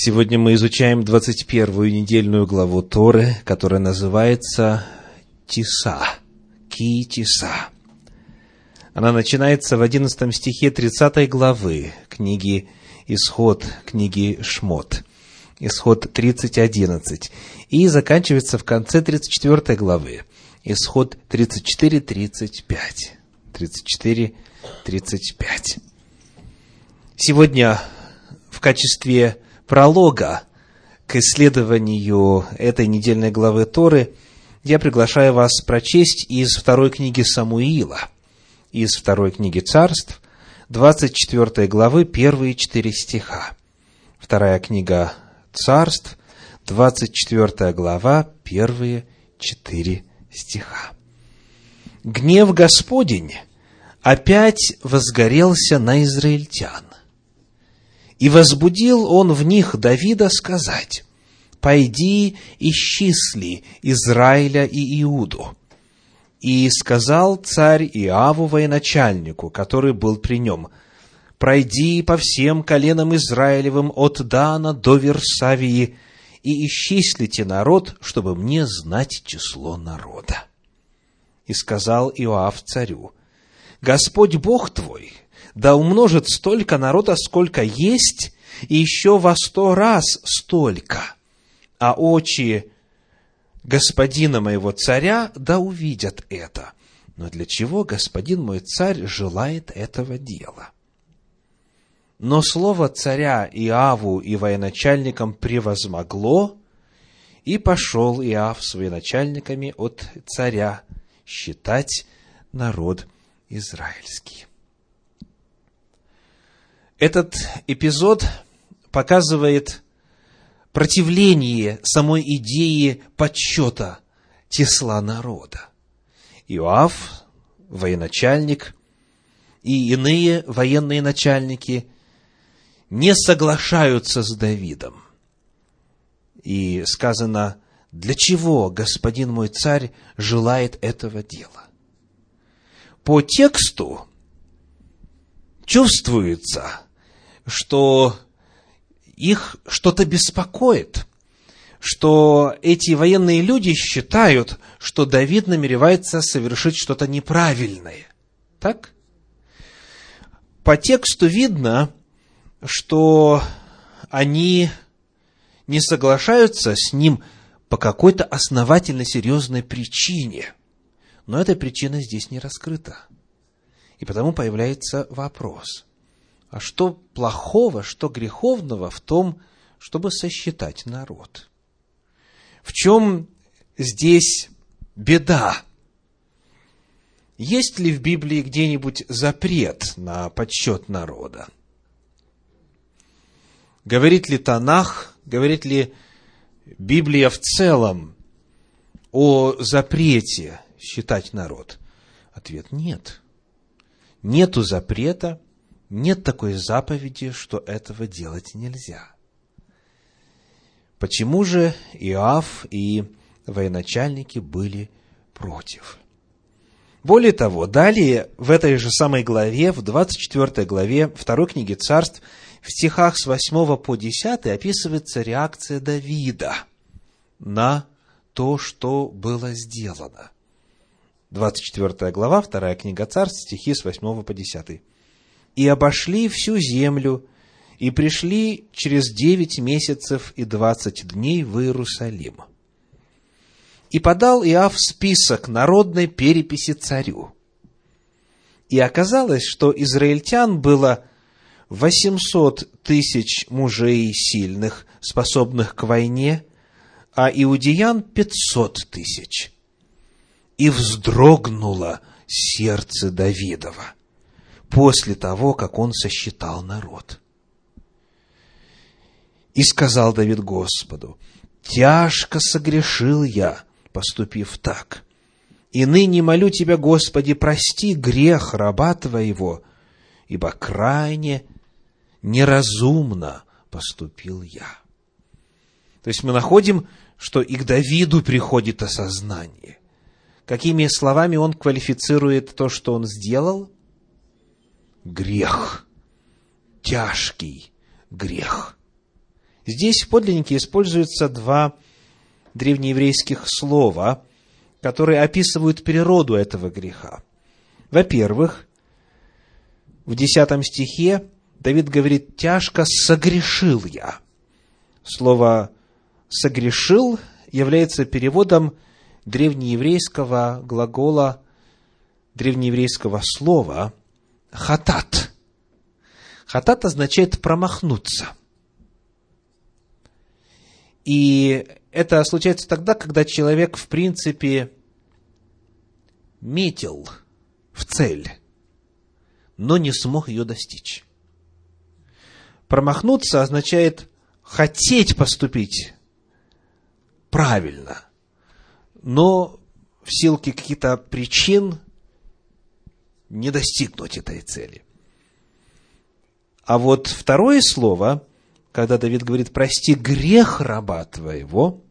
Сегодня мы изучаем 21-ю недельную главу Торы, которая называется Тиса, Ки-Тиса. Она начинается в 11 стихе 30 главы книги Исход, книги Шмот. Исход 30.11. И заканчивается в конце 34 главы. Исход 34.35. 34.35. Сегодня в качестве пролога к исследованию этой недельной главы Торы, я приглашаю вас прочесть из второй книги Самуила, из второй книги Царств, 24 главы, первые четыре стиха. Вторая книга Царств, 24 глава, первые четыре стиха. Гнев Господень опять возгорелся на израильтян и возбудил он в них Давида сказать, «Пойди исчисли Израиля и Иуду». И сказал царь Иаву военачальнику, который был при нем, «Пройди по всем коленам Израилевым от Дана до Версавии и исчислите народ, чтобы мне знать число народа». И сказал Иоав царю, «Господь Бог твой, да умножит столько народа, сколько есть, и еще во сто раз столько. А очи господина моего царя да увидят это. Но для чего господин мой царь желает этого дела? Но слово царя Иаву и военачальникам превозмогло, и пошел Иав с военачальниками от царя считать народ израильский. Этот эпизод показывает противление самой идеи подсчета числа народа. Иоав, военачальник, и иные военные начальники не соглашаются с Давидом. И сказано, для чего господин мой царь желает этого дела? По тексту чувствуется, что их что-то беспокоит, что эти военные люди считают, что Давид намеревается совершить что-то неправильное. Так? По тексту видно, что они не соглашаются с ним по какой-то основательно серьезной причине. Но эта причина здесь не раскрыта. И потому появляется вопрос, а что плохого, что греховного в том, чтобы сосчитать народ? В чем здесь беда? Есть ли в Библии где-нибудь запрет на подсчет народа? Говорит ли Танах, говорит ли Библия в целом о запрете считать народ? Ответ – нет нету запрета, нет такой заповеди, что этого делать нельзя. Почему же Иоав и военачальники были против? Более того, далее в этой же самой главе, в 24 главе второй книги царств, в стихах с 8 по 10 описывается реакция Давида на то, что было сделано – 24 глава, 2 книга Царств, стихи с 8 по 10. «И обошли всю землю, и пришли через девять месяцев и двадцать дней в Иерусалим. И подал Иав список народной переписи царю. И оказалось, что израильтян было восемьсот тысяч мужей сильных, способных к войне, а иудеян пятьсот тысяч – и вздрогнуло сердце Давидова после того, как он сосчитал народ. И сказал Давид Господу, «Тяжко согрешил я, поступив так. И ныне молю Тебя, Господи, прости грех раба Твоего, ибо крайне неразумно поступил я». То есть мы находим, что и к Давиду приходит осознание Какими словами он квалифицирует то, что он сделал? Грех. Тяжкий грех. Здесь в подлиннике используются два древнееврейских слова, которые описывают природу этого греха. Во-первых, в десятом стихе Давид говорит, тяжко согрешил я. Слово согрешил является переводом древнееврейского глагола, древнееврейского слова хатат. Хатат означает промахнуться. И это случается тогда, когда человек, в принципе, метил в цель, но не смог ее достичь. Промахнуться означает хотеть поступить правильно, но в силу каких-то причин не достигнуть этой цели. А вот второе слово, когда Давид говорит, прости грех раба твоего,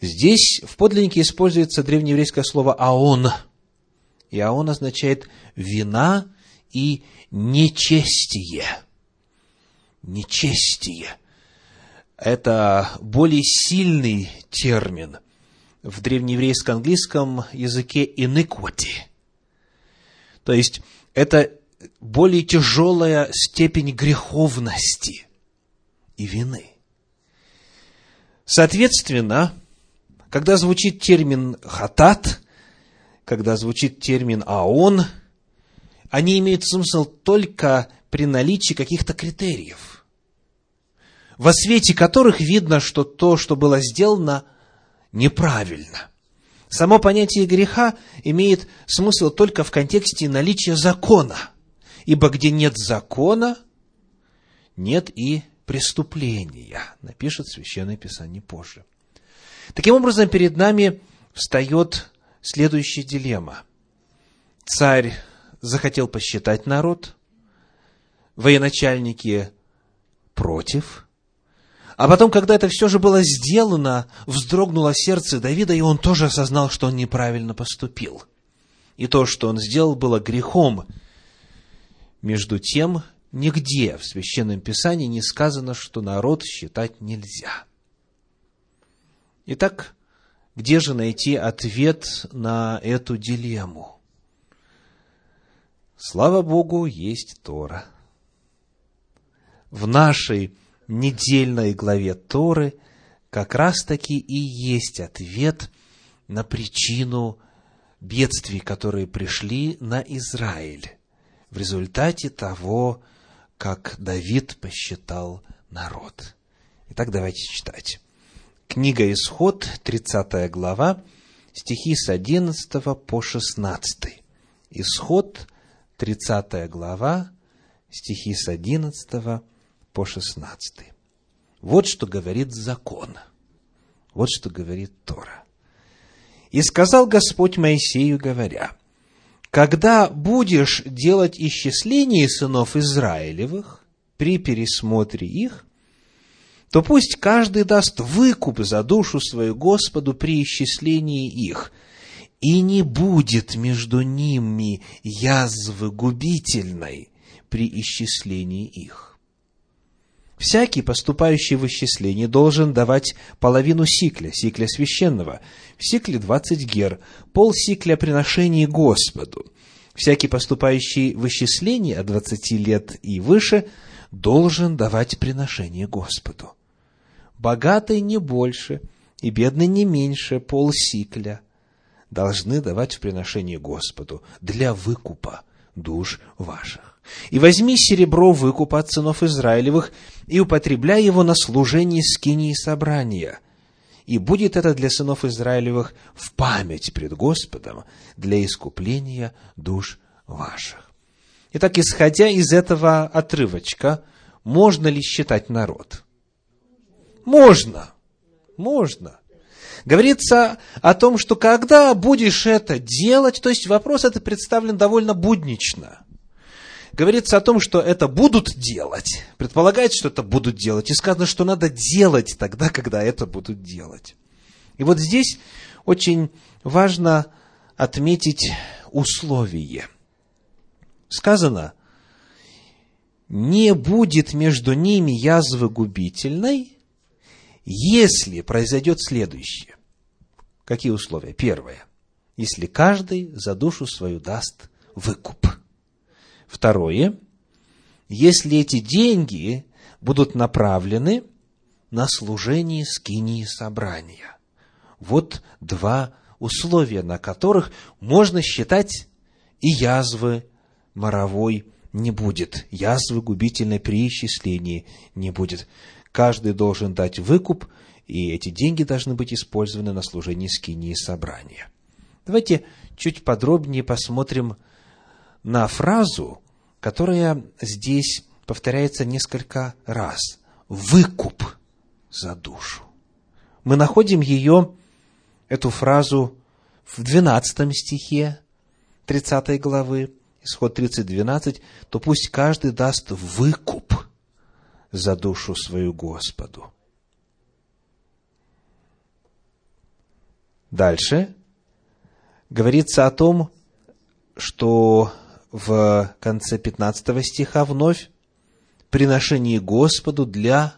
здесь в подлиннике используется древнееврейское слово «аон». И «аон» означает «вина» и «нечестие» нечестие. Это более сильный термин в древнееврейском английском языке iniquity. То есть, это более тяжелая степень греховности и вины. Соответственно, когда звучит термин хатат, когда звучит термин аон, они имеют смысл только при наличии каких-то критериев, во свете которых видно, что то, что было сделано, неправильно. Само понятие греха имеет смысл только в контексте наличия закона, ибо где нет закона, нет и преступления, напишет Священное Писание позже. Таким образом, перед нами встает следующая дилемма. Царь захотел посчитать народ, военачальники против. А потом, когда это все же было сделано, вздрогнуло сердце Давида, и он тоже осознал, что он неправильно поступил. И то, что он сделал, было грехом. Между тем, нигде в Священном Писании не сказано, что народ считать нельзя. Итак, где же найти ответ на эту дилемму? Слава Богу, есть Тора – в нашей недельной главе Торы как раз-таки и есть ответ на причину бедствий, которые пришли на Израиль в результате того, как Давид посчитал народ. Итак, давайте читать. Книга Исход, 30 глава, стихи с 11 по 16. Исход, 30 глава, стихи с 11 по 16. Вот что говорит закон. Вот что говорит Тора. «И сказал Господь Моисею, говоря, когда будешь делать исчисление сынов Израилевых при пересмотре их, то пусть каждый даст выкуп за душу свою Господу при исчислении их, и не будет между ними язвы губительной при исчислении их. Всякий, поступающий в исчисление, должен давать половину сикля, сикля священного, в сикле 20 гер, пол сикля приношений Господу. Всякий, поступающий в исчисление от 20 лет и выше, должен давать приношение Господу. Богатый не больше и бедный не меньше пол сикля должны давать в приношение Господу для выкупа душ ваших. И возьми серебро выкупа от сынов Израилевых и употребляй его на служение скинии собрания. И будет это для сынов Израилевых в память пред Господом для искупления душ ваших. Итак, исходя из этого отрывочка, можно ли считать народ? Можно. Можно. Говорится о том, что когда будешь это делать, то есть вопрос это представлен довольно буднично говорится о том, что это будут делать. Предполагается, что это будут делать. И сказано, что надо делать тогда, когда это будут делать. И вот здесь очень важно отметить условие. Сказано, не будет между ними язвы губительной, если произойдет следующее. Какие условия? Первое. Если каждый за душу свою даст выкуп. Второе. Если эти деньги будут направлены на служение скинии собрания. Вот два условия, на которых можно считать и язвы моровой не будет. Язвы губительной при исчислении не будет. Каждый должен дать выкуп, и эти деньги должны быть использованы на служение скинии собрания. Давайте чуть подробнее посмотрим на фразу, которая здесь повторяется несколько раз. Выкуп за душу. Мы находим ее, эту фразу, в 12 стихе 30 главы, исход 30.12, то пусть каждый даст выкуп за душу свою Господу. Дальше говорится о том, что в конце 15 стиха вновь приношение Господу для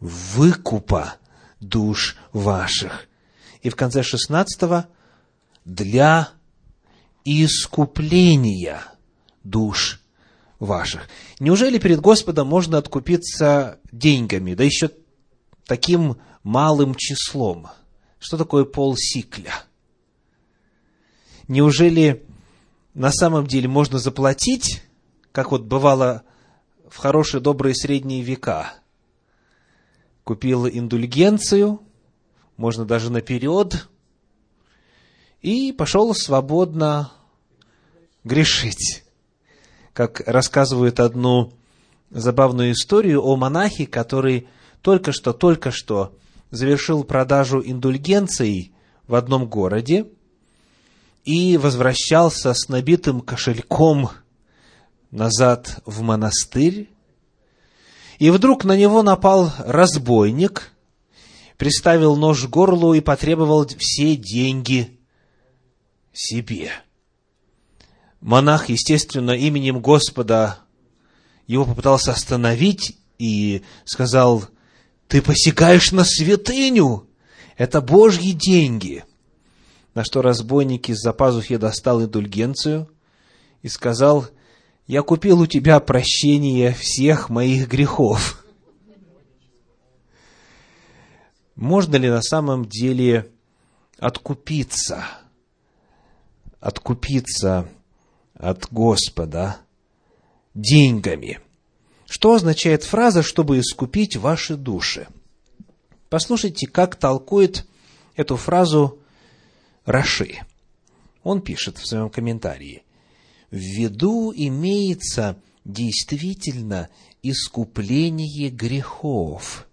выкупа душ ваших. И в конце 16 для искупления душ ваших. Неужели перед Господом можно откупиться деньгами, да еще таким малым числом? Что такое полсикля? Неужели на самом деле можно заплатить, как вот бывало в хорошие добрые средние века? Купил индульгенцию, можно даже наперед, и пошел свободно грешить. Как рассказывают одну забавную историю о монахе, который только что, только что завершил продажу индульгенций в одном городе и возвращался с набитым кошельком назад в монастырь. И вдруг на него напал разбойник, приставил нож к горлу и потребовал все деньги себе. Монах, естественно, именем Господа его попытался остановить и сказал, ты посягаешь на святыню, это Божьи деньги. На что разбойник из-за пазухи достал индульгенцию и сказал, я купил у тебя прощение всех моих грехов. Можно ли на самом деле откупиться, откупиться от Господа деньгами. Что означает фраза «чтобы искупить ваши души»? Послушайте, как толкует эту фразу Раши. Он пишет в своем комментарии. В виду имеется действительно искупление грехов,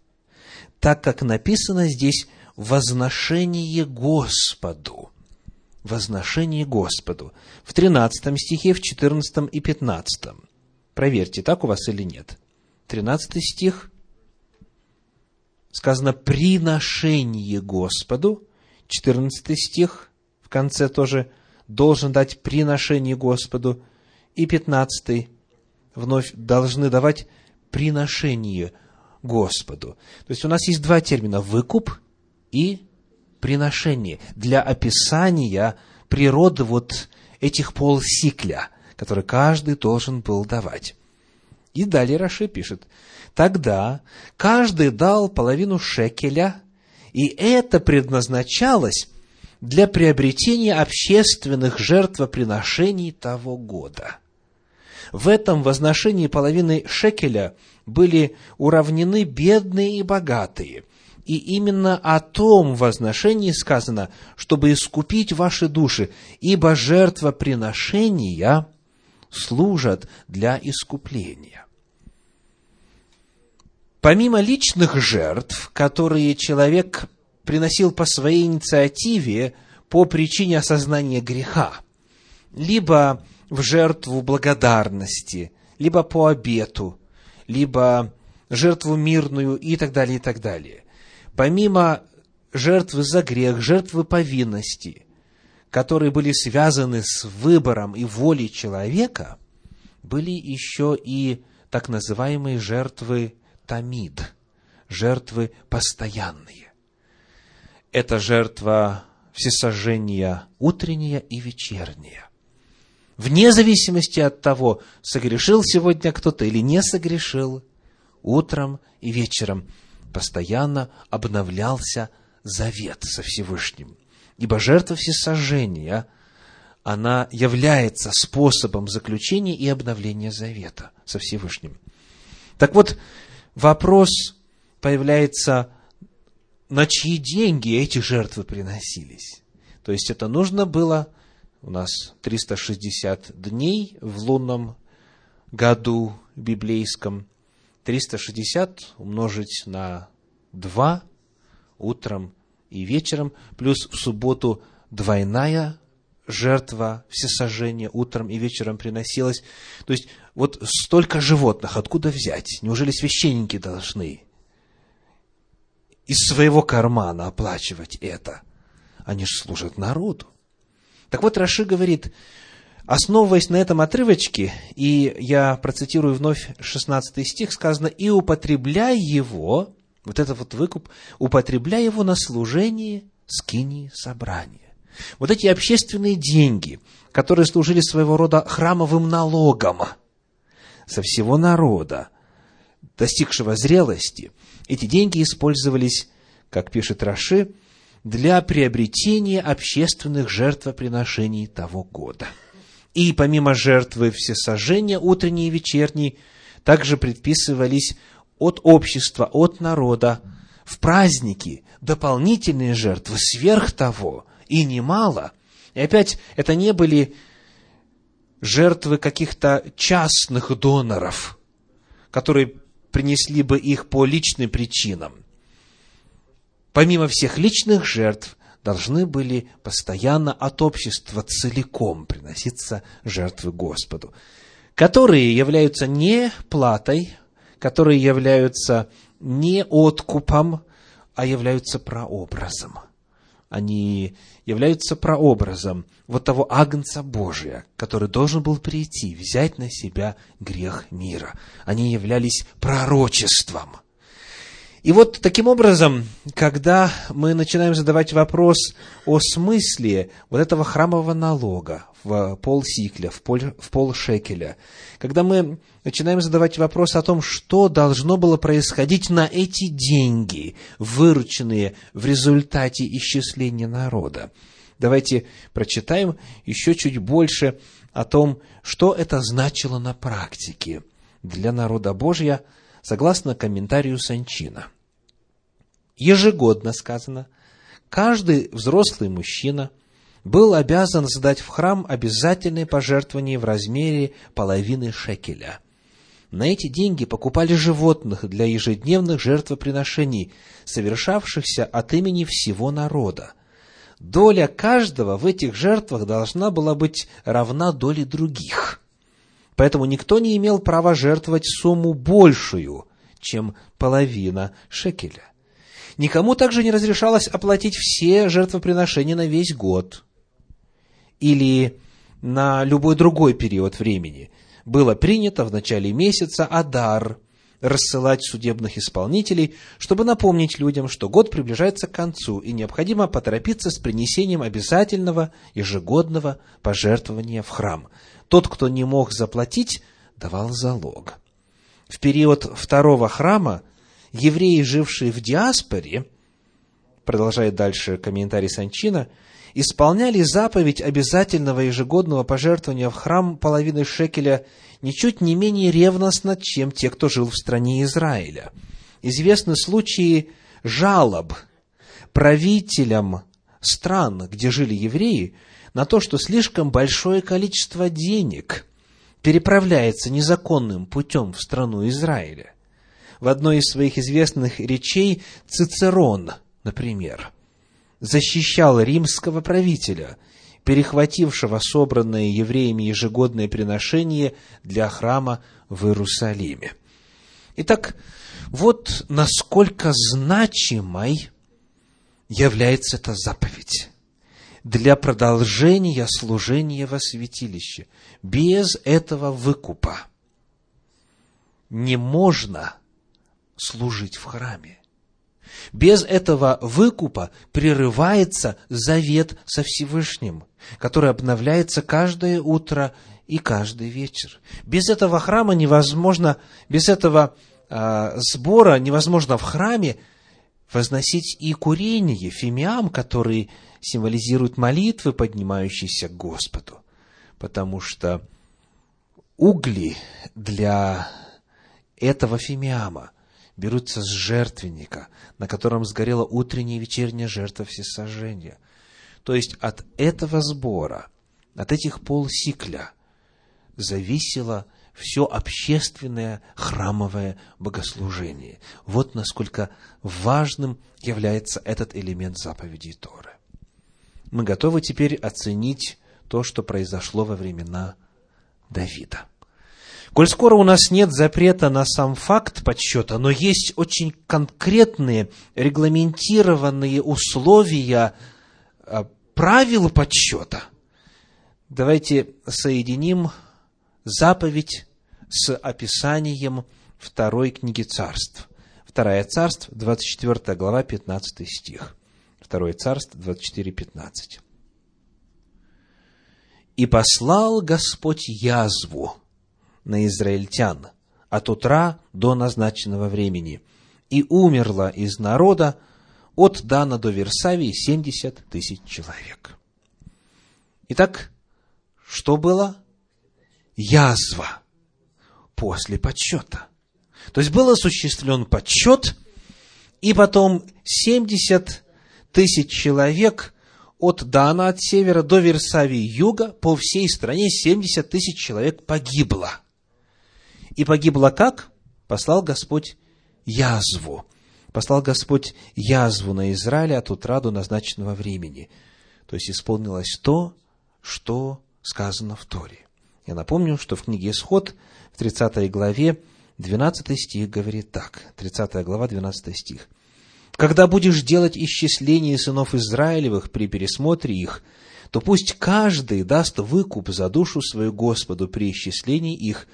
так как написано здесь «возношение Господу» возношение Господу. В 13 стихе, в 14 и 15. Проверьте, так у вас или нет. 13 стих сказано «приношение Господу». 14 стих, в конце тоже, должен дать приношение Господу. И 15 вновь должны давать приношение Господу. То есть у нас есть два термина – выкуп и приношение для описания природы вот этих полсикля, которые каждый должен был давать. И далее Раши пишет, тогда каждый дал половину шекеля, и это предназначалось для приобретения общественных жертвоприношений того года. В этом возношении половины шекеля были уравнены бедные и богатые, и именно о том возношении сказано, чтобы искупить ваши души, ибо жертвоприношения служат для искупления. Помимо личных жертв, которые человек приносил по своей инициативе по причине осознания греха, либо в жертву благодарности, либо по обету, либо жертву мирную и так далее, и так далее. Помимо жертвы за грех, жертвы повинности, которые были связаны с выбором и волей человека, были еще и так называемые жертвы тамид, жертвы постоянные. Это жертва всесожжения утренняя и вечерняя. Вне зависимости от того, согрешил сегодня кто-то или не согрешил, утром и вечером постоянно обновлялся завет со Всевышним. Ибо жертва всесожжения, она является способом заключения и обновления завета со Всевышним. Так вот, вопрос появляется, на чьи деньги эти жертвы приносились. То есть это нужно было, у нас 360 дней в лунном году библейском, 360 умножить на 2 утром и вечером, плюс в субботу двойная жертва всесожжения утром и вечером приносилась. То есть, вот столько животных, откуда взять? Неужели священники должны из своего кармана оплачивать это? Они же служат народу. Так вот, Раши говорит, основываясь на этом отрывочке, и я процитирую вновь 16 стих, сказано, «И употребляй его, вот это вот выкуп, употребляй его на служение скинии собрания». Вот эти общественные деньги, которые служили своего рода храмовым налогом со всего народа, достигшего зрелости, эти деньги использовались, как пишет Раши, для приобретения общественных жертвоприношений того года. И помимо жертвы всесожжения утренней и вечерней, также предписывались от общества, от народа в праздники дополнительные жертвы сверх того, и немало. И опять, это не были жертвы каких-то частных доноров, которые принесли бы их по личным причинам. Помимо всех личных жертв, должны были постоянно от общества целиком приноситься жертвы Господу, которые являются не платой, которые являются не откупом, а являются прообразом – они являются прообразом вот того Агнца Божия, который должен был прийти, взять на себя грех мира. Они являлись пророчеством. И вот таким образом, когда мы начинаем задавать вопрос о смысле вот этого храмового налога в полсикля, в, пол, в полшекеля, когда мы начинаем задавать вопрос о том, что должно было происходить на эти деньги, вырученные в результате исчисления народа. Давайте прочитаем еще чуть больше о том, что это значило на практике для народа Божья, согласно комментарию Санчина. Ежегодно, сказано, каждый взрослый мужчина был обязан сдать в храм обязательные пожертвования в размере половины шекеля – на эти деньги покупали животных для ежедневных жертвоприношений, совершавшихся от имени всего народа. Доля каждого в этих жертвах должна была быть равна доле других. Поэтому никто не имел права жертвовать сумму большую, чем половина шекеля. Никому также не разрешалось оплатить все жертвоприношения на весь год или на любой другой период времени – было принято в начале месяца Адар рассылать судебных исполнителей, чтобы напомнить людям, что год приближается к концу, и необходимо поторопиться с принесением обязательного ежегодного пожертвования в храм. Тот, кто не мог заплатить, давал залог. В период второго храма евреи, жившие в диаспоре, продолжает дальше комментарий Санчина, исполняли заповедь обязательного ежегодного пожертвования в храм половины шекеля ничуть не менее ревностно, чем те, кто жил в стране Израиля. Известны случаи жалоб правителям стран, где жили евреи, на то, что слишком большое количество денег переправляется незаконным путем в страну Израиля. В одной из своих известных речей Цицерон, например, защищал римского правителя, перехватившего собранное евреями ежегодное приношение для храма в Иерусалиме. Итак, вот насколько значимой является эта заповедь. для продолжения служения во святилище. Без этого выкупа не можно служить в храме. Без этого выкупа прерывается завет со Всевышним, который обновляется каждое утро и каждый вечер. Без этого храма невозможно, без этого э, сбора невозможно в храме возносить и курение, фимиам, который символизирует молитвы, поднимающиеся к Господу. Потому что угли для этого фимиама берутся с жертвенника, на котором сгорела утренняя и вечерняя жертва всесожжения. То есть от этого сбора, от этих полсикля зависело все общественное храмовое богослужение. Вот насколько важным является этот элемент заповедей Торы. Мы готовы теперь оценить то, что произошло во времена Давида. Коль скоро у нас нет запрета на сам факт подсчета, но есть очень конкретные, регламентированные условия а, правил подсчета, давайте соединим заповедь с описанием второй книги царств. Вторая царств, 24 глава, 15 стих. Второе царство, 24, 15. «И послал Господь язву на израильтян от утра до назначенного времени, и умерло из народа от Дана до Версавии 70 тысяч человек». Итак, что было? Язва после подсчета. То есть был осуществлен подсчет, и потом 70 тысяч человек от Дана, от севера, до Версавии, юга, по всей стране 70 тысяч человек погибло. И погибло как? Послал Господь язву. Послал Господь язву на Израиле от утра до назначенного времени. То есть исполнилось то, что сказано в Торе. Я напомню, что в книге Исход, в 30 главе, 12 стих говорит так. 30 глава, 12 стих. «Когда будешь делать исчисление сынов Израилевых при пересмотре их, то пусть каждый даст выкуп за душу свою Господу при исчислении их,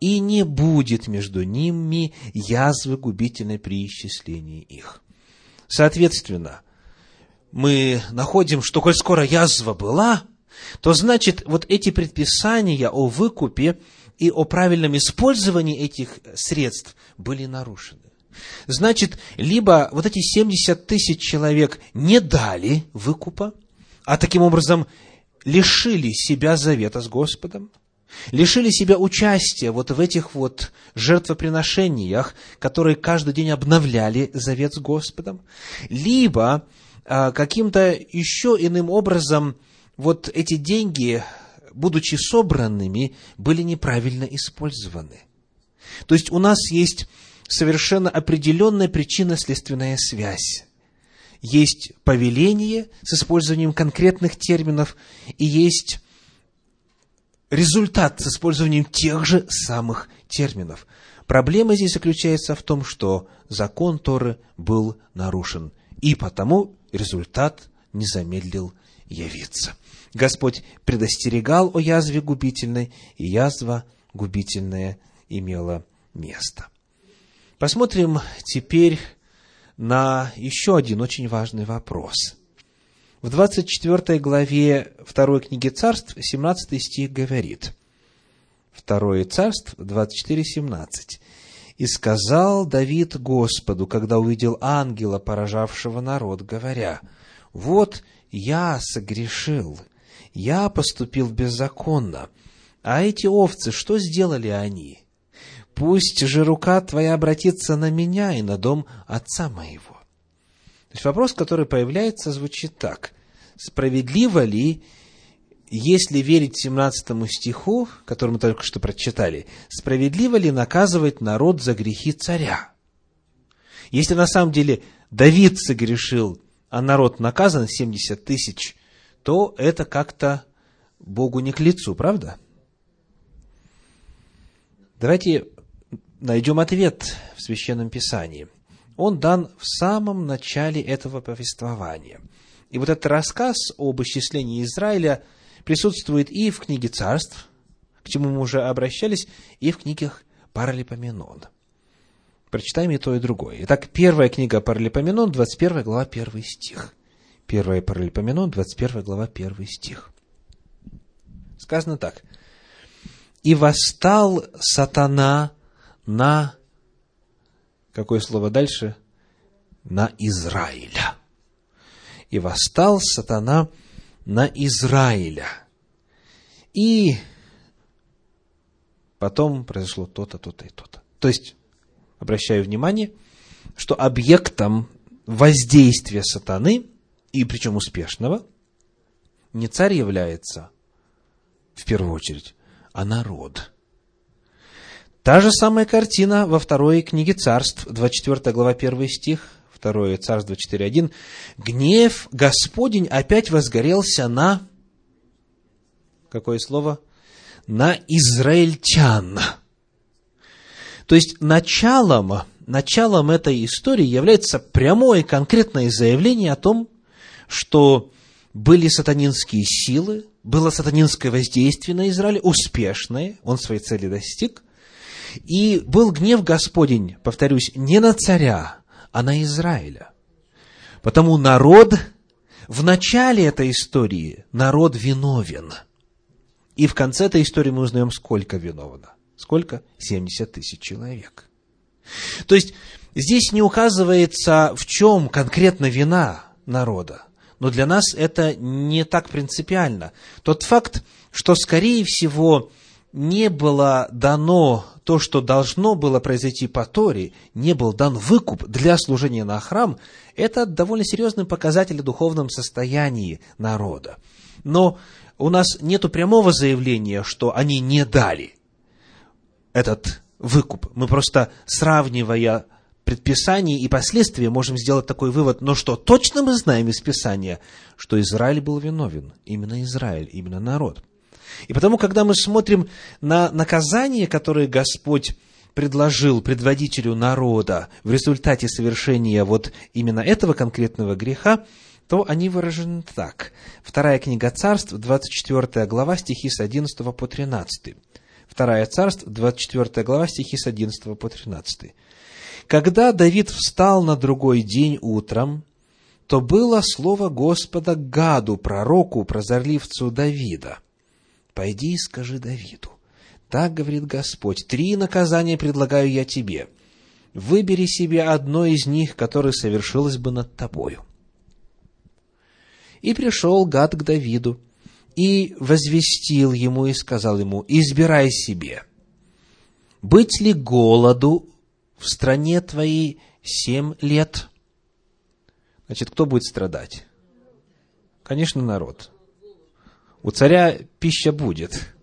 и не будет между ними язвы губительной при исчислении их». Соответственно, мы находим, что коль скоро язва была, то значит, вот эти предписания о выкупе и о правильном использовании этих средств были нарушены. Значит, либо вот эти 70 тысяч человек не дали выкупа, а таким образом лишили себя завета с Господом, лишили себя участия вот в этих вот жертвоприношениях, которые каждый день обновляли завет с Господом, либо а, каким-то еще иным образом вот эти деньги, будучи собранными, были неправильно использованы. То есть у нас есть совершенно определенная причинно-следственная связь. Есть повеление с использованием конкретных терминов, и есть результат с использованием тех же самых терминов. Проблема здесь заключается в том, что закон Торы был нарушен, и потому результат не замедлил явиться. Господь предостерегал о язве губительной, и язва губительная имела место. Посмотрим теперь на еще один очень важный вопрос. В 24 главе 2 книги царств 17 стих говорит, 2 царств 24, 17. «И сказал Давид Господу, когда увидел ангела, поражавшего народ, говоря, «Вот я согрешил, я поступил беззаконно. А эти овцы, что сделали они? Пусть же рука твоя обратится на меня и на дом отца моего. То есть вопрос, который появляется, звучит так. Справедливо ли, если верить 17 стиху, который мы только что прочитали, справедливо ли наказывать народ за грехи царя? Если на самом деле Давид согрешил, а народ наказан 70 тысяч, то это как-то Богу не к лицу, правда? Давайте найдем ответ в Священном Писании. Он дан в самом начале этого повествования. И вот этот рассказ об исчислении Израиля присутствует и в книге царств, к чему мы уже обращались, и в книгах Паралипоменон. Прочитаем и то, и другое. Итак, первая книга Паралипоменон, 21 глава, 1 стих. Первая Паралипоменон, 21 глава, 1 стих. Сказано так. «И восстал сатана на...» Какое слово дальше? На Израиля. «И восстал сатана на Израиля». И потом произошло то-то, то-то и то-то. То есть, обращаю внимание, что объектом воздействия сатаны, и причем успешного, не царь является, в первую очередь, а народ. Та же самая картина во второй книге царств, 24 глава, 1 стих, 2 царство 4.1. Гнев Господень опять возгорелся на... Какое слово? На израильтян. То есть началом, началом этой истории является прямое конкретное заявление о том, что были сатанинские силы, было сатанинское воздействие на Израиль, успешное, он своей цели достиг, и был гнев Господень, повторюсь, не на царя, а на Израиля. Потому народ, в начале этой истории, народ виновен. И в конце этой истории мы узнаем, сколько виновно. Сколько? 70 тысяч человек. То есть, здесь не указывается, в чем конкретно вина народа но для нас это не так принципиально. Тот факт, что, скорее всего, не было дано то, что должно было произойти по Торе, не был дан выкуп для служения на храм, это довольно серьезный показатель о духовном состоянии народа. Но у нас нет прямого заявления, что они не дали этот выкуп. Мы просто, сравнивая предписаний и последствия можем сделать такой вывод, но что точно мы знаем из Писания, что Израиль был виновен, именно Израиль, именно народ. И потому, когда мы смотрим на наказание, которое Господь предложил предводителю народа в результате совершения вот именно этого конкретного греха, то они выражены так. Вторая книга царств, 24 глава, стихи с 11 по 13. Вторая царств, 24 глава, стихи с 11 по 13. Когда Давид встал на другой день утром, то было слово Господа Гаду, пророку, прозорливцу Давида. «Пойди и скажи Давиду, так говорит Господь, три наказания предлагаю я тебе. Выбери себе одно из них, которое совершилось бы над тобою». И пришел Гад к Давиду, и возвестил ему и сказал ему, «Избирай себе, быть ли голоду в стране твоей семь лет. Значит, кто будет страдать? Конечно, народ. У царя пища будет.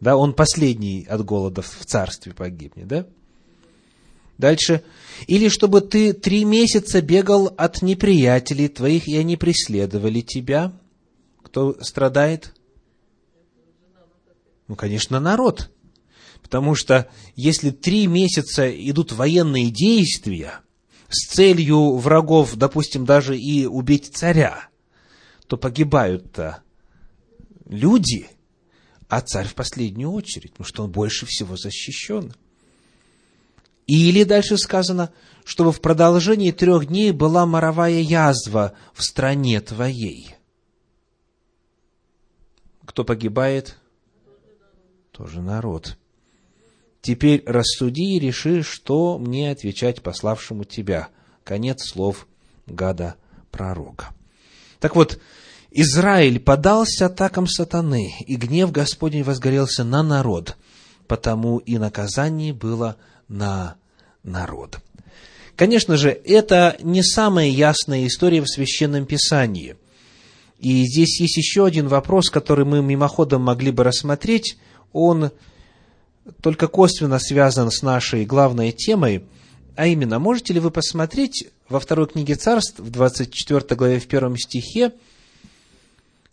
Да, он последний от голода в царстве погибнет, да? Дальше. Или чтобы ты три месяца бегал от неприятелей твоих, и они преследовали тебя. Кто страдает? Ну, конечно, народ. Потому что если три месяца идут военные действия с целью врагов, допустим, даже и убить царя, то погибают-то люди, а царь в последнюю очередь, потому что он больше всего защищен. Или дальше сказано, чтобы в продолжении трех дней была моровая язва в стране твоей. Кто погибает? Тоже народ. Теперь рассуди и реши, что мне отвечать пославшему тебя. Конец слов гада пророка. Так вот, Израиль подался атакам сатаны, и гнев Господень возгорелся на народ, потому и наказание было на народ. Конечно же, это не самая ясная история в Священном Писании. И здесь есть еще один вопрос, который мы мимоходом могли бы рассмотреть. Он только косвенно связан с нашей главной темой, а именно, можете ли вы посмотреть во второй книге царств, в 24 главе, в первом стихе,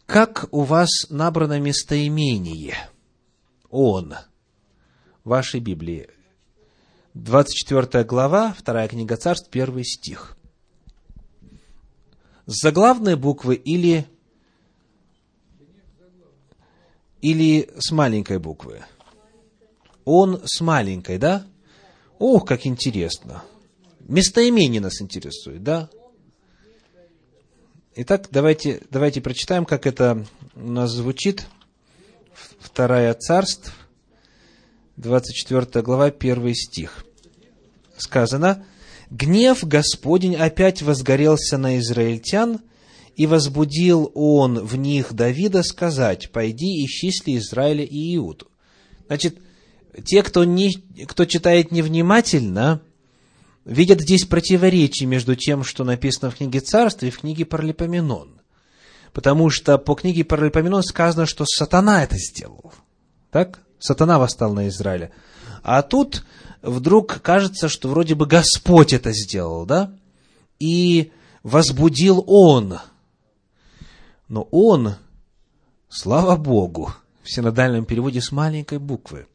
как у вас набрано местоимение «он» в вашей Библии. 24 глава, вторая книга царств, первый стих. с заглавной буквы или, или с маленькой буквы? Он с маленькой, да? Ох, как интересно. Местоимение нас интересует, да? Итак, давайте, давайте прочитаем, как это у нас звучит. Вторая царств, 24 глава, 1 стих. Сказано, «Гнев Господень опять возгорелся на израильтян, и возбудил он в них Давида сказать, «Пойди, исчисли Израиля и Иуду». Значит, те, кто, не, кто читает невнимательно, видят здесь противоречие между тем, что написано в книге Царства и в книге Паралипоменон. Потому что по книге Паралипоменон сказано, что сатана это сделал. Так? Сатана восстал на Израиля. А тут вдруг кажется, что вроде бы Господь это сделал, да? И возбудил Он. Но Он, слава Богу, в синодальном переводе с маленькой буквы.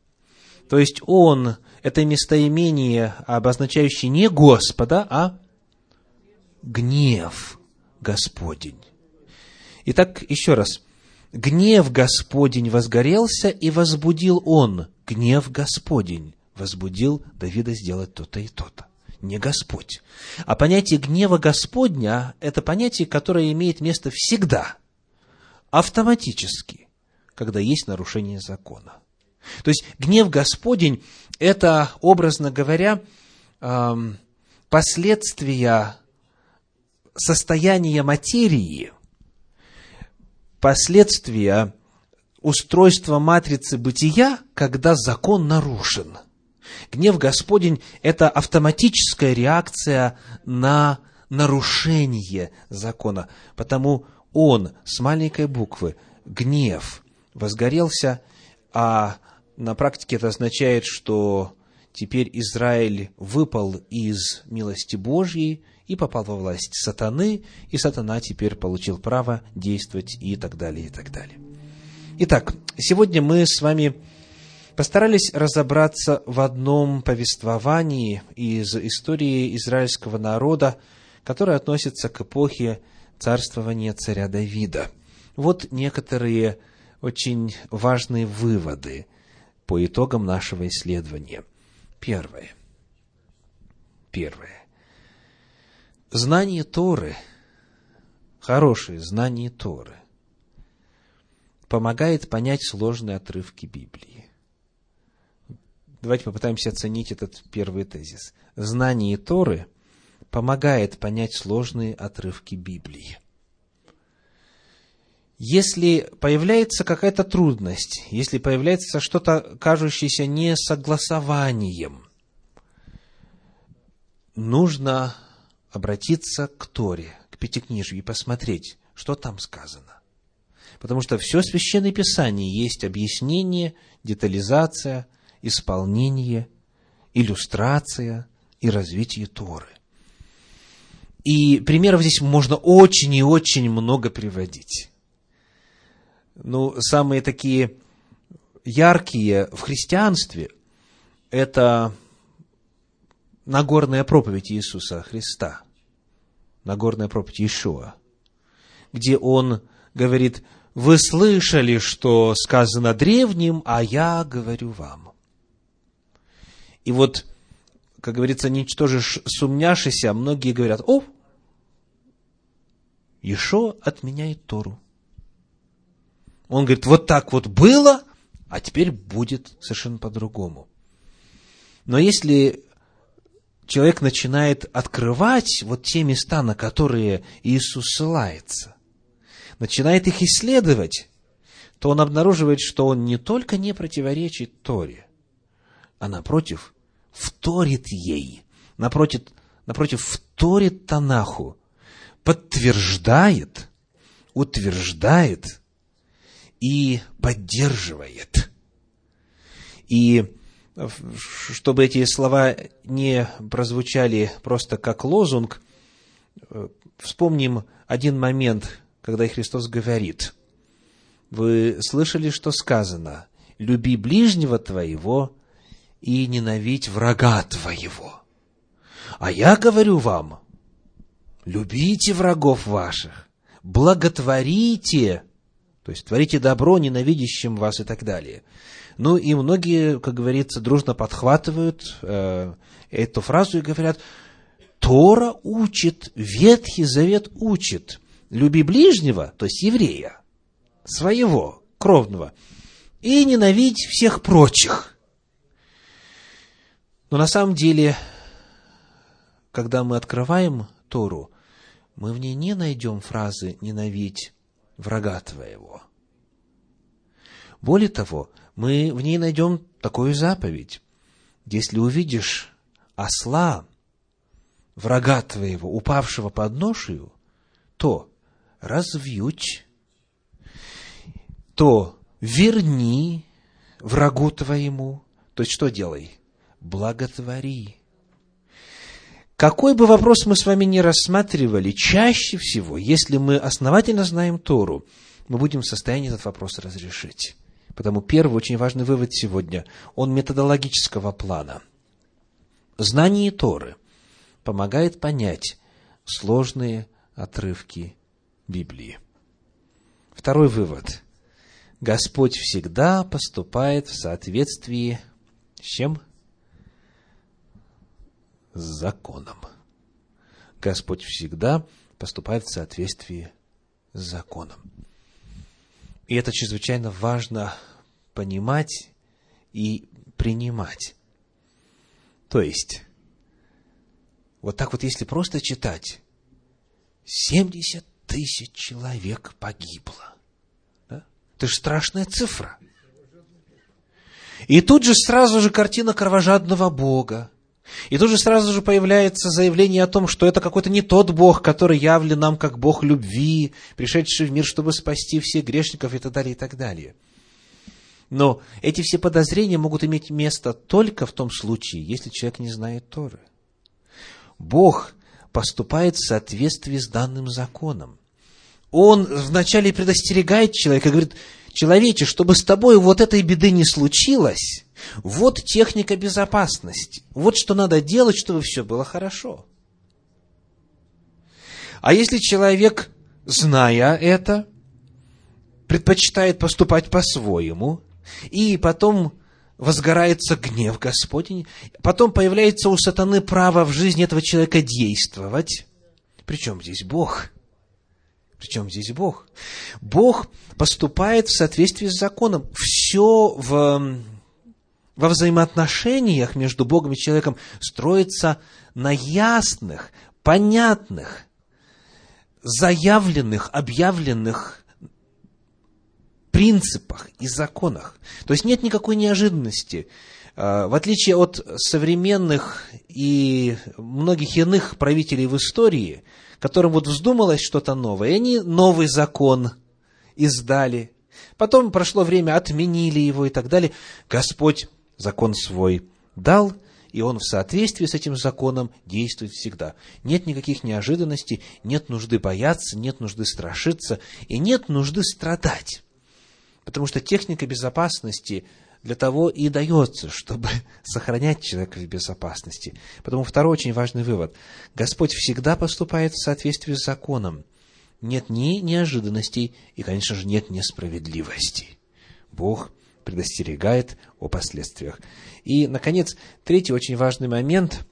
То есть Он, это местоимение, обозначающее не Господа, а гнев Господень. Итак, еще раз. Гнев Господень возгорелся, и возбудил он, гнев Господень, возбудил Давида сделать то-то и то-то. Не Господь. А понятие гнева Господня – это понятие, которое имеет место всегда, автоматически, когда есть нарушение закона. То есть гнев Господень – это, образно говоря, последствия состояния материи – последствия устройства матрицы бытия, когда закон нарушен. Гнев Господень – это автоматическая реакция на нарушение закона. Потому он с маленькой буквы, гнев, возгорелся, а на практике это означает, что теперь Израиль выпал из милости Божьей, и попал во власть сатаны, и сатана теперь получил право действовать и так далее, и так далее. Итак, сегодня мы с вами постарались разобраться в одном повествовании из истории израильского народа, которое относится к эпохе царствования царя Давида. Вот некоторые очень важные выводы по итогам нашего исследования. Первое. Первое. Знание Торы, хорошее знание Торы, помогает понять сложные отрывки Библии. Давайте попытаемся оценить этот первый тезис. Знание Торы помогает понять сложные отрывки Библии. Если появляется какая-то трудность, если появляется что-то, кажущееся несогласованием, нужно обратиться к Торе, к Пятикнижию и посмотреть, что там сказано. Потому что все Священное Писание есть объяснение, детализация, исполнение, иллюстрация и развитие Торы. И примеров здесь можно очень и очень много приводить. Ну, самые такие яркие в христианстве – это Нагорная проповедь Иисуса Христа, Нагорная проповедь Иешуа, где Он говорит, вы слышали, что сказано древним, а я говорю вам. И вот, как говорится, ничтожишь сумняшися, многие говорят, о, Ешо отменяет Тору. Он говорит, вот так вот было, а теперь будет совершенно по-другому. Но если человек начинает открывать вот те места, на которые Иисус ссылается, начинает их исследовать, то он обнаруживает, что он не только не противоречит Торе, а напротив, вторит ей, напротив, напротив вторит Танаху, подтверждает, утверждает и поддерживает. И чтобы эти слова не прозвучали просто как лозунг, э, вспомним один момент, когда Христос говорит, вы слышали, что сказано, люби ближнего твоего и ненавидь врага твоего. А я говорю вам, любите врагов ваших, благотворите, то есть творите добро ненавидящим вас и так далее. Ну и многие, как говорится, дружно подхватывают э, эту фразу и говорят, Тора учит, Ветхий Завет учит, люби ближнего, то есть еврея, своего, кровного, и ненавидь всех прочих. Но на самом деле, когда мы открываем Тору, мы в ней не найдем фразы «ненавидь врага твоего». Более того, мы в ней найдем такую заповедь. Если увидишь осла, врага твоего, упавшего под ношею, то развьють, то верни врагу твоему. То есть, что делай? Благотвори. Какой бы вопрос мы с вами ни рассматривали, чаще всего, если мы основательно знаем Тору, мы будем в состоянии этот вопрос разрешить. Потому первый очень важный вывод сегодня, он методологического плана. Знание Торы помогает понять сложные отрывки Библии. Второй вывод. Господь всегда поступает в соответствии с чем? С законом. Господь всегда поступает в соответствии с законом. И это чрезвычайно важно понимать и принимать. То есть, вот так вот, если просто читать, 70 тысяч человек погибло. Да? Это же страшная цифра. И тут же сразу же картина кровожадного Бога. И тут же сразу же появляется заявление о том, что это какой-то не тот Бог, который явлен нам как Бог любви, пришедший в мир, чтобы спасти всех грешников и так далее, и так далее. Но эти все подозрения могут иметь место только в том случае, если человек не знает Торы. Бог поступает в соответствии с данным законом. Он вначале предостерегает человека, говорит, человече, чтобы с тобой вот этой беды не случилось, вот техника безопасности, вот что надо делать, чтобы все было хорошо. А если человек, зная это, предпочитает поступать по-своему, и потом возгорается гнев Господень, потом появляется у сатаны право в жизни этого человека действовать. Причем здесь Бог? Причем здесь Бог? Бог поступает в соответствии с законом. Все в, во взаимоотношениях между Богом и человеком строится на ясных, понятных, заявленных, объявленных принципах и законах. То есть нет никакой неожиданности. А, в отличие от современных и многих иных правителей в истории, которым вот вздумалось что-то новое, и они новый закон издали, потом прошло время, отменили его и так далее. Господь закон свой дал, и он в соответствии с этим законом действует всегда. Нет никаких неожиданностей, нет нужды бояться, нет нужды страшиться, и нет нужды страдать. Потому что техника безопасности для того и дается, чтобы сохранять человека в безопасности. Потому второй очень важный вывод. Господь всегда поступает в соответствии с законом. Нет ни неожиданностей и, конечно же, нет несправедливости. Бог предостерегает о последствиях. И, наконец, третий очень важный момент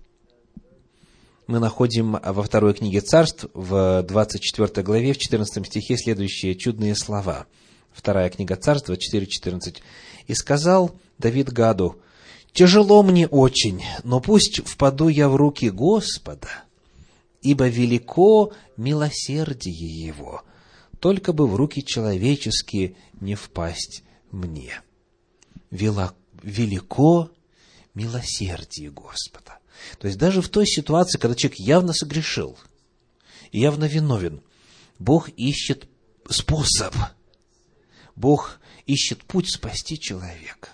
мы находим во второй книге царств, в 24 главе, в 14 стихе следующие чудные слова – Вторая книга Царств, 4.14. «И сказал Давид Гаду, «Тяжело мне очень, но пусть впаду я в руки Господа, ибо велико милосердие Его, только бы в руки человеческие не впасть мне». Велико милосердие Господа. То есть даже в той ситуации, когда человек явно согрешил, явно виновен, Бог ищет способ – Бог ищет путь спасти человека.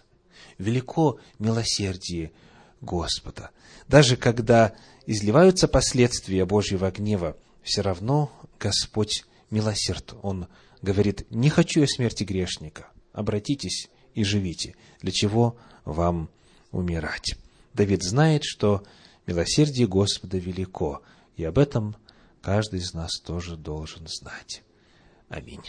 Велико милосердие Господа. Даже когда изливаются последствия Божьего гнева, все равно Господь милосерд. Он говорит, не хочу я смерти грешника, обратитесь и живите. Для чего вам умирать? Давид знает, что милосердие Господа велико, и об этом каждый из нас тоже должен знать. Аминь.